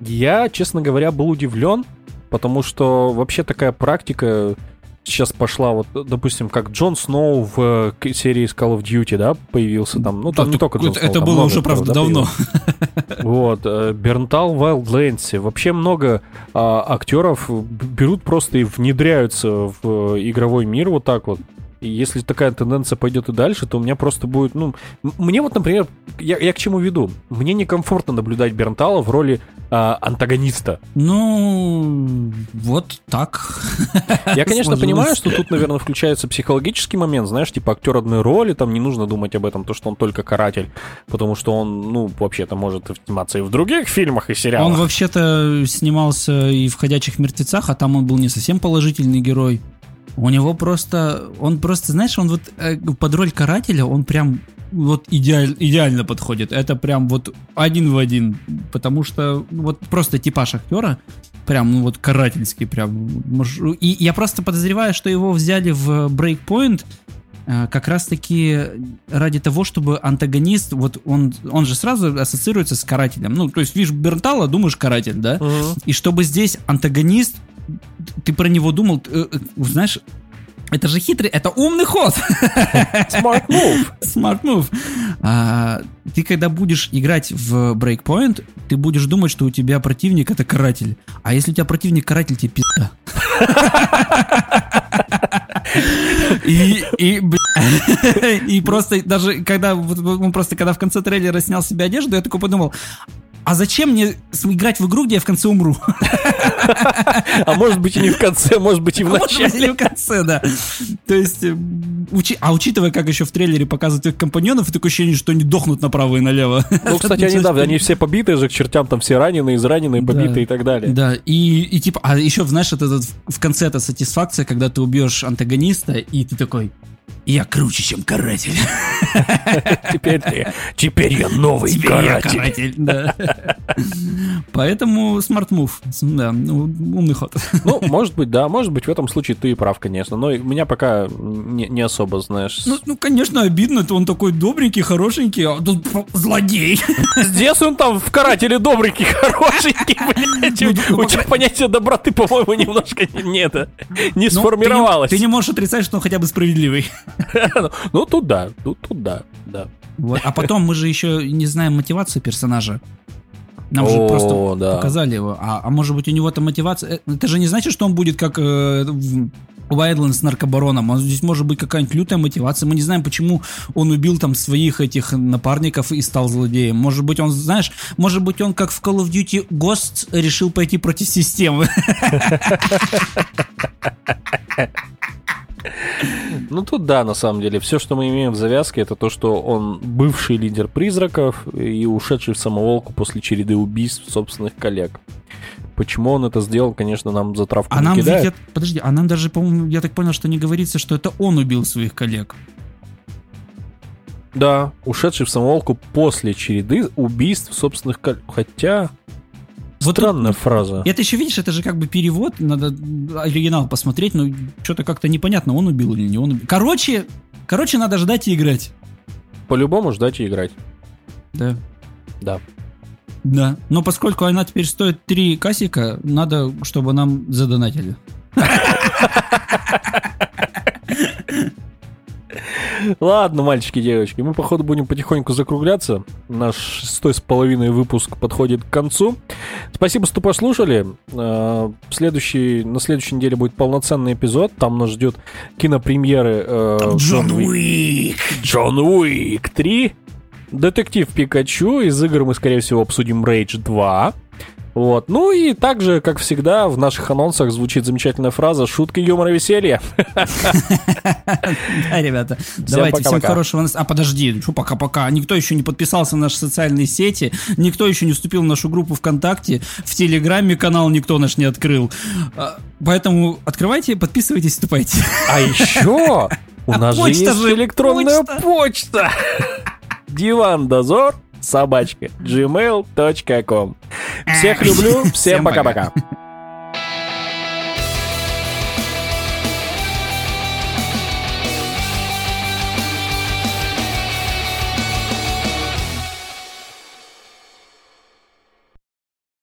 Я, честно говоря, был удивлен, потому что вообще такая практика сейчас пошла, вот, допустим, как Джон Сноу в э, серии Call of Duty, да, появился там. Ну, там Да, не только Джон это- Сноу, Это было уже, правда, да, давно. появился. Вот, э, Бернтал в Wildlands. Вообще много а, актеров берут просто и внедряются в э, игровой мир вот так вот. И если такая тенденция пойдет и дальше, то у меня просто будет, ну, мне вот, например, я, я к чему веду? Мне некомфортно наблюдать Бернтала в роли а, антагониста. Ну, вот так. Я, конечно, Сложилось. понимаю, что тут, наверное, включается психологический момент, знаешь, типа актер одной роли, там не нужно думать об этом, то, что он только каратель, потому что он, ну, вообще-то может сниматься и в других фильмах и сериалах. Он вообще-то снимался и в «Ходячих мертвецах», а там он был не совсем положительный герой. У него просто, он просто, знаешь, он вот э, под роль карателя, он прям вот идеаль- идеально подходит. Это прям вот один в один, потому что ну, вот просто типаж актера, прям ну вот карательский прям. И я просто подозреваю, что его взяли в Breakpoint э, как раз-таки ради того, чтобы антагонист, вот он, он же сразу ассоциируется с карателем. Ну, то есть, видишь Бернтала, думаешь каратель, да? Мгм. И чтобы здесь антагонист, ты про него думал, э, э, знаешь, Это же хитрый, это умный ход. Smart move. Smart move. А, ты когда будешь играть в Breakpoint, ты будешь думать, что у тебя противник это каратель. А если у тебя противник каратель, тебе пизда. И, и, бля, и просто даже когда, он просто когда в конце трейлера снял себе одежду, я такой подумал, а зачем мне играть в игру, где я в конце умру? <laughs> А может быть и не в конце, может быть и в А может быть, и начале. в конце, да. То есть, э, а учитывая, как еще в трейлере показывают их компаньонов, такое ощущение, что они дохнут направо и налево. Ну, <laughs> кстати, они, да, они все побитые же к чертям, там все раненые, израненные, побитые и так далее. Да, и, и типа, а еще, знаешь, это, в конце эта сатисфакция, когда ты убьешь антагониста, и ты такой, я круче, чем каратель. <laughs> Теперь ты, теперь я новый Теперь я каратель. <laughs> да. Поэтому smart move, да, ну, умный ход. Ну, может быть, да, может быть, в этом случае ты и прав, конечно, но меня пока не, не особо, знаешь. Ну, ну, конечно, обидно, он такой добренький, хорошенький, а тут злодей. <laughs> Здесь он там в карателе добренький, хорошенький, блядь. Ну, У тебя понятие доброты, по-моему, немножко не, это, не сформировалось. Ты не можешь отрицать, что он хотя бы справедливый. <laughs> Ну, тут да, тут, тут да, да. Вот. А потом мы же еще не знаем мотивацию персонажа. Нам же О, просто да. показали его. А, а может быть у него-то мотивация... э, Это же не значит, что он будет как э, с наркобароном. Он, здесь может быть какая-нибудь лютая мотивация. Мы не знаем, почему он убил там своих этих напарников и стал злодеем. Может быть он, знаешь, может быть он как в Call of Duty Ghost решил пойти против системы. <laughs> Ну тут да, на самом деле. Все, что мы имеем в завязке, это то, что он бывший лидер призраков и ушедший в самоволку после череды убийств собственных коллег. Почему он это сделал, конечно, нам затравку А не нам, кидает. я- подожди, а нам даже, по-моему, я так понял, что не говорится, что это он убил своих коллег. Да, ушедший в самоволку после череды убийств собственных коллег. Хотя... Вот Странная тут- фраза. Это еще, видишь, это же как бы перевод, надо оригинал посмотреть, но что-то как-то непонятно, он убил или не он убил. Короче, короче, надо ждать и играть. По-любому ждать и играть. Да. Да. Да. Но поскольку она теперь стоит 3 касика, надо, чтобы нам задонатили. <laughs> Ладно, мальчики и девочки, мы, походу, будем потихоньку закругляться. Наш шестой с половиной выпуск подходит к концу. Спасибо, что послушали. Э, Следующий, на следующей неделе будет полноценный эпизод. Там нас ждет кинопремьеры э, Джон Уик. Уик. Джон Уик 3. Детектив Пикачу. Из игр мы, скорее всего, обсудим Rage 2. Вот. Ну и также, как всегда, в наших анонсах звучит замечательная фраза «Шутка, юмор и веселье». <laughs> Да, ребята. Давайте, всем хорошего. А подожди, что пока-пока? Никто еще не подписался на наши социальные сети, никто еще не вступил в нашу группу ВКонтакте, в Телеграме канал никто наш не открыл. А, Поэтому открывайте, подписывайтесь, вступайте. А еще <laughs> у А нас же есть электронная почта. <laughs> Диван дозор собачка gmail.com. Всех люблю, <laughs> всем Всем пока. пока-пока.